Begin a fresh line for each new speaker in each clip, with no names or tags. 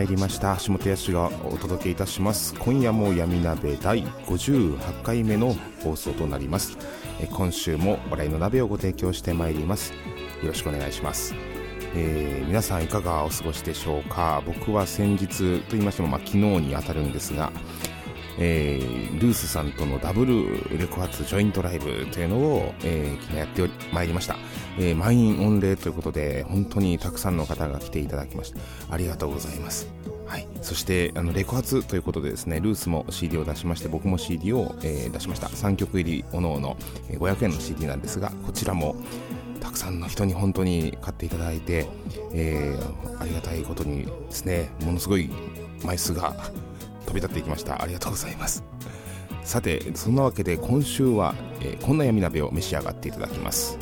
まいりました。橋本康がお届けいたします。今夜も闇鍋第58回目の放送となります。え今週も笑いの鍋をご提供してまいります。よろしくお願いします。えー皆さんいかがお過ごしでしょうか。僕は先日と言いましても、まあ、昨日にあたるんですがえールースさんとのダブルレコ発ジョイントライブというのを、えー昨日やってまいりました、えー満員御礼ということで本当にたくさんの方が来ていただきました。ありがとうございます。はい、そしてあのレコ発ということでですねルースも CD を出しまして僕も CD を、えー出しました。3曲入りおのおの500円の CD なんですがこちらもたくさんの人に本当に買っていただいて、えーありがたいことにですねものすごい枚数が飛び立っていきました。ありがとうございます。さてそんなわけで今週は、えーこんな闇鍋を召し上がっていただきます。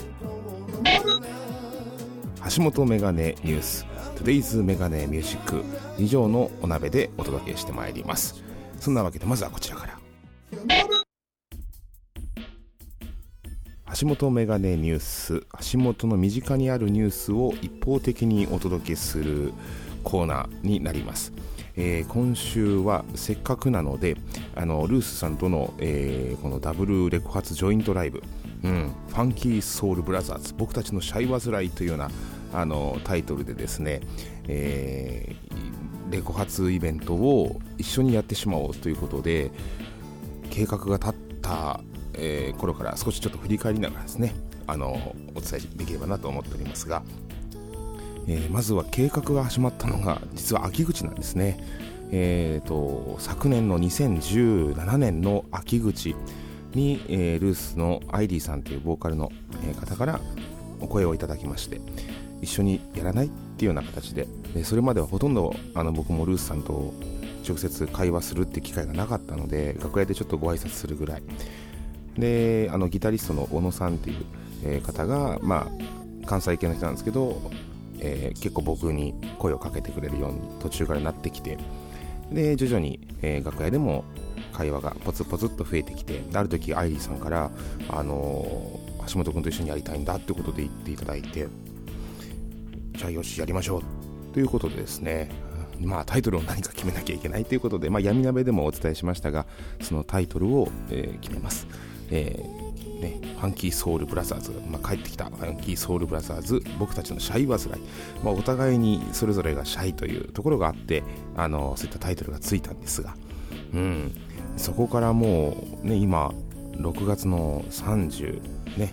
橋本メガネニュース Today's メガネミュージック以上のお鍋でお届けしてまいります。そんなわけでまずはこちらから。橋本メガネニュース橋本の身近にあるニュースを一方的にお届けするコーナーになります、えー今週はせっかくなのであのルースさんとの、えーこのダブルレコ発ジョイントライブ、うん、ファンキーソウルブラザーズ。僕たちのシャイ煩いというようなあのタイトルでですね、えーレコ発イベントを一緒にやってしまおうということで計画が立った、えー頃から少しちょっと振り返りながらですねあのお伝えできればなと思っておりますが、えーまずは計画が始まったのが実は秋口なんですね、えー、と昨年の2017年の秋口に、えールースのアイリーさんというボーカルの方からお声をいただきまして一緒にやらないっていうような形ででそれまではほとんどあの僕もルースさんと直接会話するって機会がなかったので楽屋でちょっとご挨拶するぐらい。であのギタリストの小野さんっていう、方が、まあ、関西系の人なんですけど、えー結構僕に声をかけてくれるように途中からなってきてで徐々に、えー楽屋でも会話がポツポツっと増えてきてある時アイリーさんから、あのー橋本君と一緒にやりたいんだってことで言っていただいてじゃあよしやりましょう。ということでですねまあタイトルを何か決めなきゃいけないということで、まあ、闇鍋でもお伝えしましたがそのタイトルを、えー決めます、えーね、ファンキーソウルブラザーズ、まあ、帰ってきたファンキーソウルブラザーズ僕たちのシャイ煩い、まあ、お互いにそれぞれがシャイというところがあってあのそういったタイトルがついたんですが、うん、そこからもう、ね、今6月の30、ね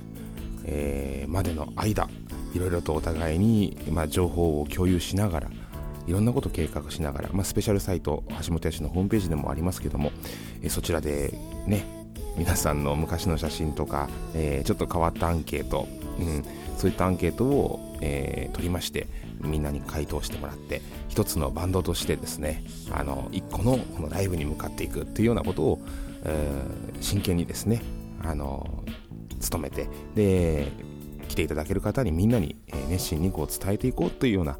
えーまでの間いろいろとお互いに、まあ、情報を共有しながらいろんなことを計画しながら、まあ、スペシャルサイト橋本屋のホームページでもありますけども、えそちらでね皆さんの昔の写真とか、えーちょっと変わったアンケート、うん、そういったアンケートを、えー取りましてみんなに回答してもらって一つのバンドとしてですねあの一個のこのライブに向かっていくっていうようなことを、えー真剣にですねあの努めてで来ていただける方にみんなに、熱心にこう伝えていこうというような、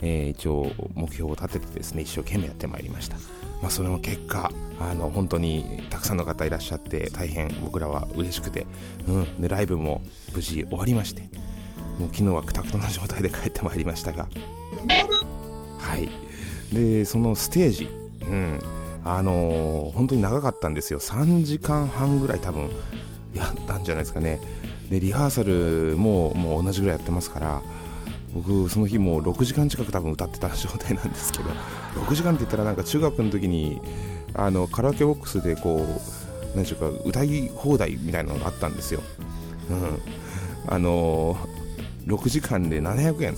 えー一応目標を立ててですね一生懸命やってまいりました、まあ、それの結果あの本当にたくさんの方いらっしゃって大変僕らは嬉しくて、うん、でライブも無事終わりましてもう昨日はくたくたな状態で帰ってまいりましたが。はい。でそのステージ、うんあのー本当に長かったんですよ。3時間半ぐらい多分やったんじゃないですかね。でリハーサルももう同じぐらいやってますから僕その日もう6時間近く多分歌ってた状態なんですけど 6時間って言ったらなんか中学の時にあのカラオケボックスでこう何でしょうか歌い放題みたいなのがあったんですよ、うん、あのー、6時間で700円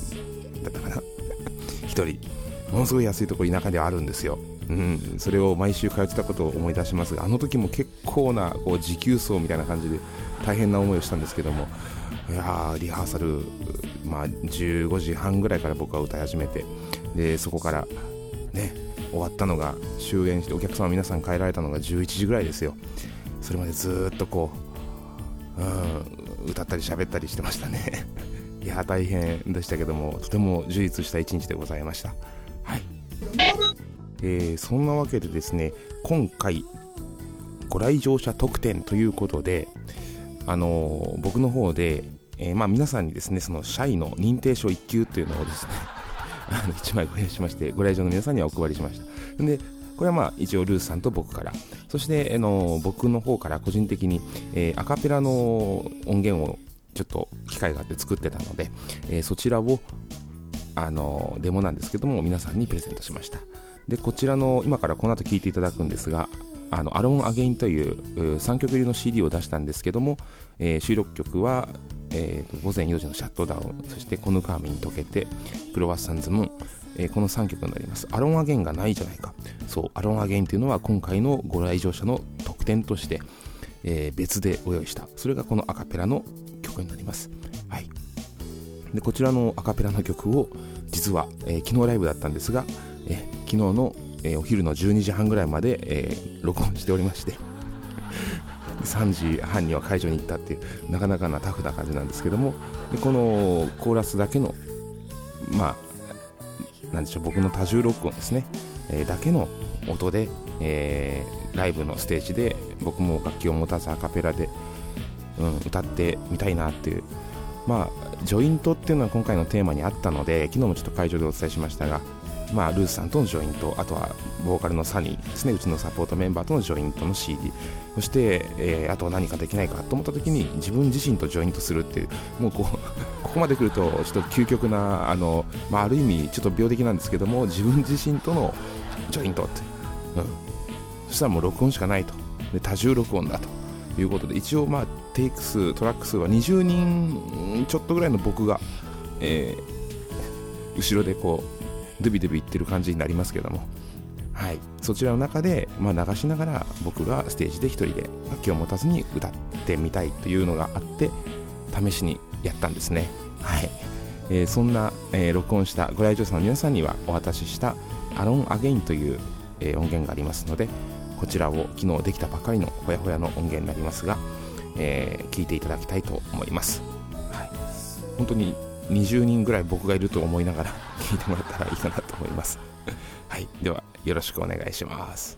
だったかな。1人。ものすごい安いところ田舎ではあるんですよ。うん、それを毎週通ってたことを思い出しますがあの時も結構なこう持久走みたいな感じで大変な思いをしたんですけどもいやリハーサル、まあ、15時半ぐらいから僕は歌い始めてでそこからね終わったのが終演してお客様皆さん帰られたのが11時ぐらいですよ。それまでずっとこう、うん、歌ったり喋ったりしてましたね。いや大変でしたけどもとても充実した一日でございました。えー、そんなわけでですね今回ご来場者特典ということであのー、僕の方で、えー、まあ、皆さんにですねその社員の認定証1級というのをですね あの1枚ご用意しましてご来場の皆さんにはお配りしました。でこれはまあ一応ルースさんと僕から。そして、あの僕の方から個人的に、え、アカペラの音源をちょっと機会があって作ってたので、え、そちらをあのデモなんですけども皆さんにプレゼントしました。でこちらの今からこの後聴いていただくんですがあのアロン・アゲインという3曲入りの CD を出したんですけども、えー、収録曲は、えー、午前4時のシャットダウンそしてコヌカーミに溶けてクロワッサンズムーン、えー、この3曲になります。アロン・アゲインがないじゃないか。そうアロン・アゲインというのは今回のご来場者の特典として、え、別でご用意した。それがこのアカペラの曲になります。はい。でこちらのアカペラの曲を実は、えー、昨日ライブだったんですが、えー、昨日のえー、お昼の12時半ぐらいまで、えー、録音しておりまして 3時半には会場に行ったっていうなかなかなタフな感じなんですけどもでこのコーラスだけのまあなんでしょう僕の多重録音ですね、えー、だけの音で、えー、ライブのステージで僕も楽器を持たずアカペラで、うん、歌ってみたいなっていうまあジョイントっていうのは今回のテーマにあったので昨日もちょっと会場でお伝えしましたがまあ、ルースさんとのジョイントあとはボーカルのサニーですねうちのサポートメンバーとのジョイントの CD そして、えー、あとは何かできないかと思った時に自分自身とジョイントするっていうもうこう ここまで来るとちょっと究極なあの、まあ、ある意味ちょっと病的なんですけども自分自身とのジョイントって、うん、そしたらもう録音しかないと。で多重録音だと。いうことで一応まあテイク数トラック数は20人ちょっとぐらいの僕が、えー、後ろでこうドゥビドゥビ言ってる感じになりますけども、はい、そちらの中で、まあ、流しながら僕がステージで1人で楽器を持たずに歌ってみたいというのがあって試しにやったんですね、はい。えー、そんな、えー、録音したご来場者の皆さんにはお渡しした「アロン・アゲイン」という、えー、音源がありますのでこちらを昨日できたばかりのほやほやの音源になりますが、えー、聞いていただきたいと思います、はい、本当に20人ぐらい僕がいると思いながら聞いてもらったらいいかなと思います。はい。ではよろしくお願いします。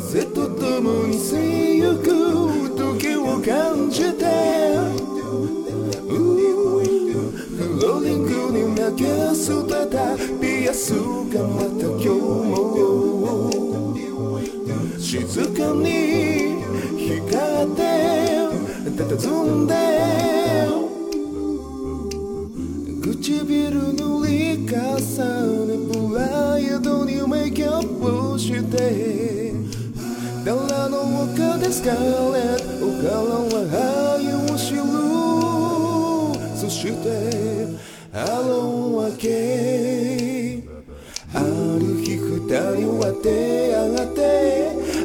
風ともにせゆく時を感じてフローリングに負けてたピアスがまた今日
も静かに光ってたたずんで scarlet おか
らは灰を知るそしてあろうわけある日二人は出会って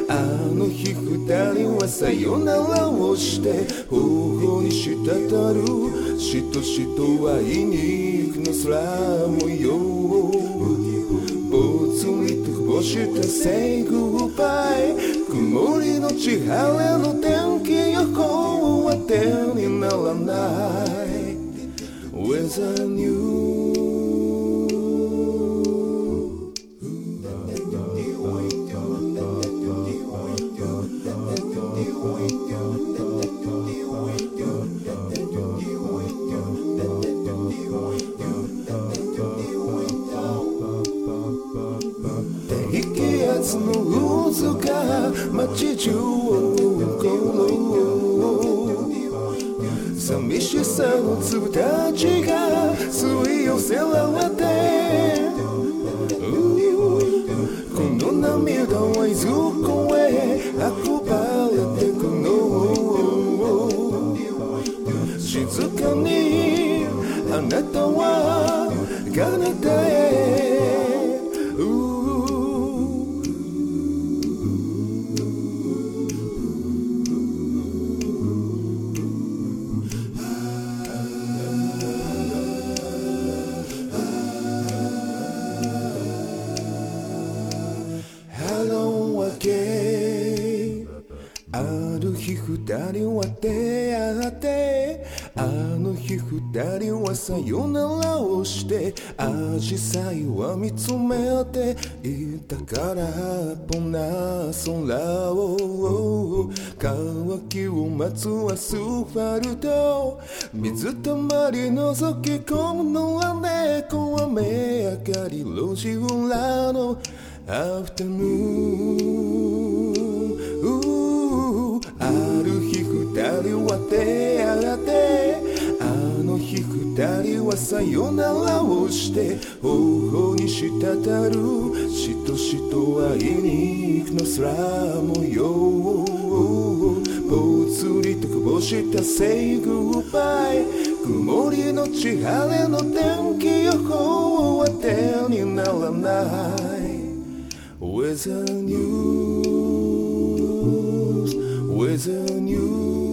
あの日二人はさよならをして
頬に滴るしとしとは言い
くの空模様ぼつりとぼした Say goodbye 曇り te halelo é tenki yoko wa teni nalanai with a new 街中二人は出会ってあの日二人はさよならをしてアジサイは見つめていたからぽな空を乾きを待つアスファルト水たまり覗き込むのは猫雨上がり路地裏のアフタヌーン。人は出会ってあの日二人はさよならをして頬に滴るしとしと会いに行くの空模様ぽつりとこぼした Say goodbye 曇りのち晴れの天気予報は手にならない。Weather news Weather news.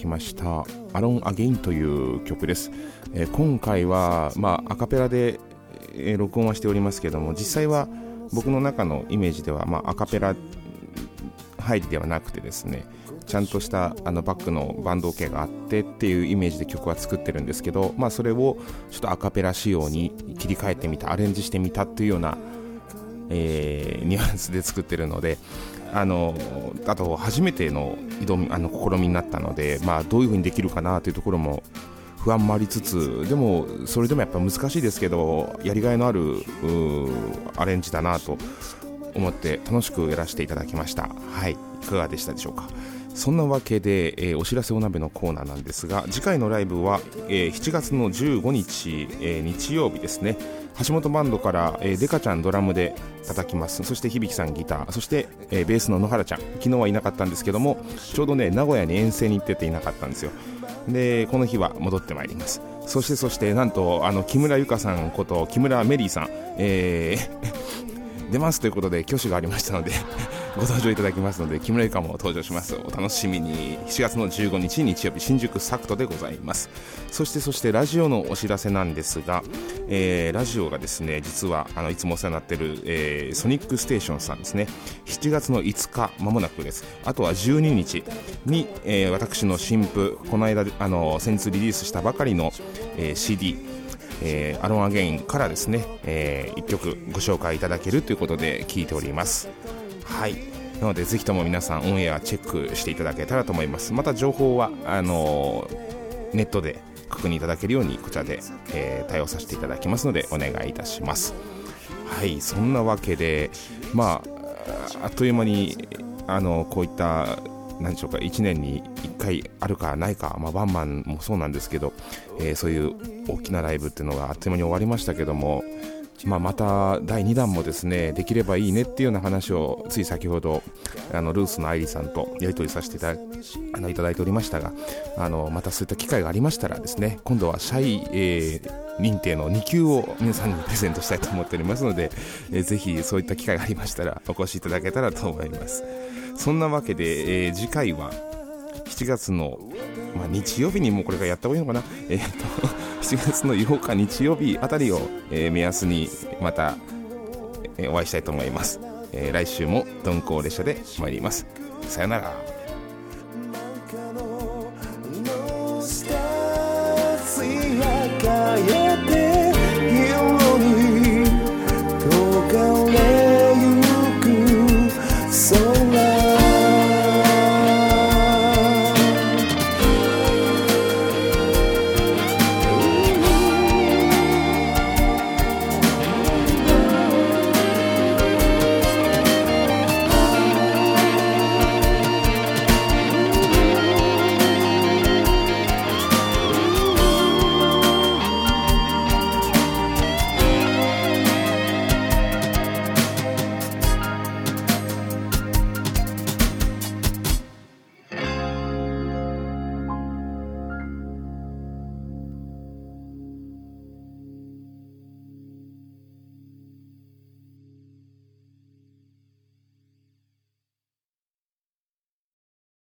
きました「アロン・アゲイン」という曲です、えー今回は、まあ、アカペラで、えー録音はしておりますけども実際は僕の中のイメージでは、まあ、アカペラ入りではなくてですねちゃんとしたあのバックのバンド系があってっていうイメージで曲は作ってるんですけど、まあ、それをちょっとアカペラ仕様に切り替えてみたアレンジしてみたっていうような、えーニュアンスで作ってるのであのあと初めての挑みあの試みになったので、まあ、どういう風にできるかなというところも不安もありつつでもそれでもやっぱ難しいですけどやりがいのあるアレンジだなと思って楽しくやらせていただきました。はい。いかがでしたでしょうか？そんなわけで、えーお知らせお鍋のコーナーなんですが次回のライブは、えー7月の15日、えー日曜日ですね。橋本バンドから、えーデカちゃんドラムで叩きます。そして響さんギター。そして、えーベースの野原ちゃん。昨日はいなかったんですけどもちょうどね名古屋に遠征に行ってていなかったんですよ。でこの日は戻ってまいります。そしてそしてなんとあの木村由香さんこと木村メリーさん、えー 出ますということで挙手がありましたのでご登場いただきますので木村由香も登場します。お楽しみに。7月の15日日曜日新宿サクトでございます。そしてそしてラジオのお知らせなんですが、えーラジオがですね実はあのいつもお世話になっている、えーソニックステーションさんですね。7月の5日まもなくです。あとは12日に、えー私の新譜この間あの先日リリースしたばかりの、えー CD えーアロンアゲインからですね、え1曲ご紹介いただけるということで聞いております。はい。なのでぜひとも皆さんオンエアチェックしていただけたらと思います。また情報はあのネットで確認いただけるようにこちらで、えー対応させていただきますのでお願いいたします。はい。そんなわけでまああっという間にあのこういった何でしょうか1年に1回あるかないか、まあ、バンマンもそうなんですけど、えーそういう大きなライブっていうのがあっという間に終わりましたけども、まあ、また第2弾もですねできればいいねっていうような話をつい先ほどあのルースの愛理さんとやり取りさせていただあのいただいておりましたがあのまたそういった機会がありましたらですね今度はシャイ、えー認定の2級を皆さんにプレゼントしたいと思っておりますので、えーぜひそういった機会がありましたらお越しいただけたらと思います。そんなわけで、えー次回は7月の、まあ、日曜日にもうこれからやった方がいいのかな、えー、と7月の8日日曜日あたりを、えー、目安にまた、えー、お会いしたいと思います、えー、来週も鈍行列車で参ります。さよなら。